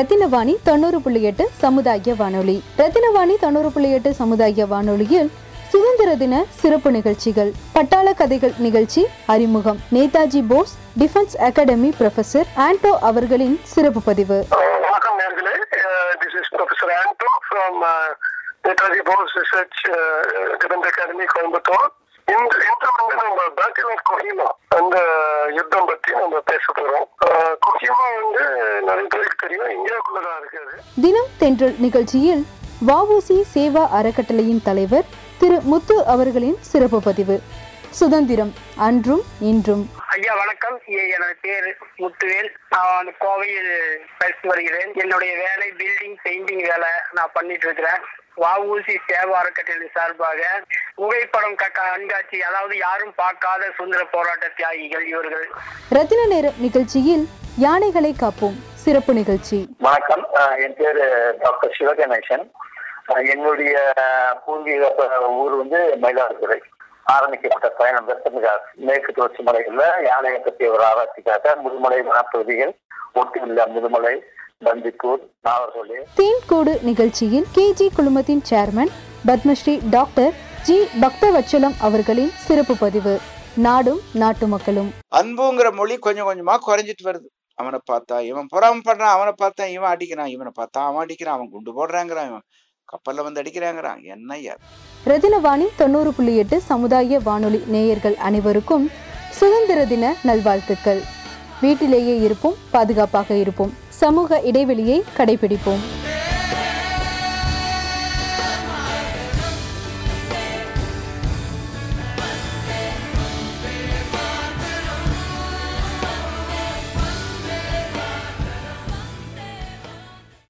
ரத்தினவாணி தொண்ணூறு புள்ளி எட்டு சமுதாய வானொலி. ரத்தினவாணி தொண்ணூறு புள்ளி எட்டு சமுதாய வானொலியில் சுதந்திர தின சிறப்பு நிகழ்ச்சிகள் பட்டாள கதைகள் நிகழ்ச்சி அறிமுகம். Netaji Bose defence academy professor Anto அவர்களின் சிறப்பு பதிவு. வணக்கம் Anto Netaji Bose research defence academy Coimbatore. இந்த இந்த வந்து நம்ம பேட்டில் கொஹிமா அந்த யுத்தம் பத்தி நம்ம பேச போறோம். கொஹிமா வந்து தினம் தென்றல் நிகழ்ச்சியில் வஉசி சேவா அறக்கட்டளையின் தலைவர் திரு முத்து அவர்களின் சிறப்பு பதிவு. சுதந்திரம் அன்றும் இன்றும். ஐயா வணக்கம். எனது பேர் முத்துவேல். நான் கோவையில் படித்து வருகிறேன். என்னுடைய வேலை பில்டிங் பெயிண்டிங் வேலை நான் பண்ணிட்டு இருக்கிறேன் வஉசி சேவா அறக்கட்டளை சார்பாக புகைப்படம் கண்காட்சி அதாவது யாரும் பார்க்காத சுதந்திர போராட்ட தியாகிகள் இவர்கள். ரத்தின நேரம் நிகழ்ச்சியில் யானைகளை காப்போம். சிறப்பு நிகழ்ச்சி. வணக்கம். அஹ் என் பேரு டாக்டர் சிவகணேசன். என்னுடைய பூர்வீக ஊர் வந்து மயிலாடுதுறை. ஆரம்பிக்கப்பட்ட பயணம் வெப்பமிகா மேற்கு தொடர்ச்சி மலைகள்ல யானையை பற்றிய ஒரு ஆராய்ச்சிக்காக முதுமலை வனப்பகுதிகள் ஒட்டியுள்ள முதுமலை பந்திப்பூர் நாவர்கோலி தேன்கூடு நிகழ்ச்சியில் கேஜி குழுமத்தின் chairman Padmashri doctor G Bakthavathsalam அவர்களின் சிறப்பு பதிவு. நாடும் நாட்டு மக்களும். அன்புங்கிற மொழி கொஞ்சம் கொஞ்சமா குறைஞ்சிட்டு வருது. அவனை பார்த்தா இவன் புறாம பண்றான் அவனை பார்த்தா இவன் அடிக்கிறான் இவனை பார்த்தா அவன் அடிக்கிறான் அவன் குண்டு போடுறாங்கிறான் இவன். கப்பல்ல வந்து அடிக்கிறாங்கிறான். என்ன ரத்தினவாணி தொண்ணூறு புள்ளி எட்டு சமுதாய வானொலி நேயர்கள் அனைவருக்கும் சுதந்திர தின நல்வாழ்த்துக்கள். வீட்டிலேயே இருப்போம் பாதுகாப்பாக இருப்போம். சமூக இடைவெளியை கடைபிடிப்போம்.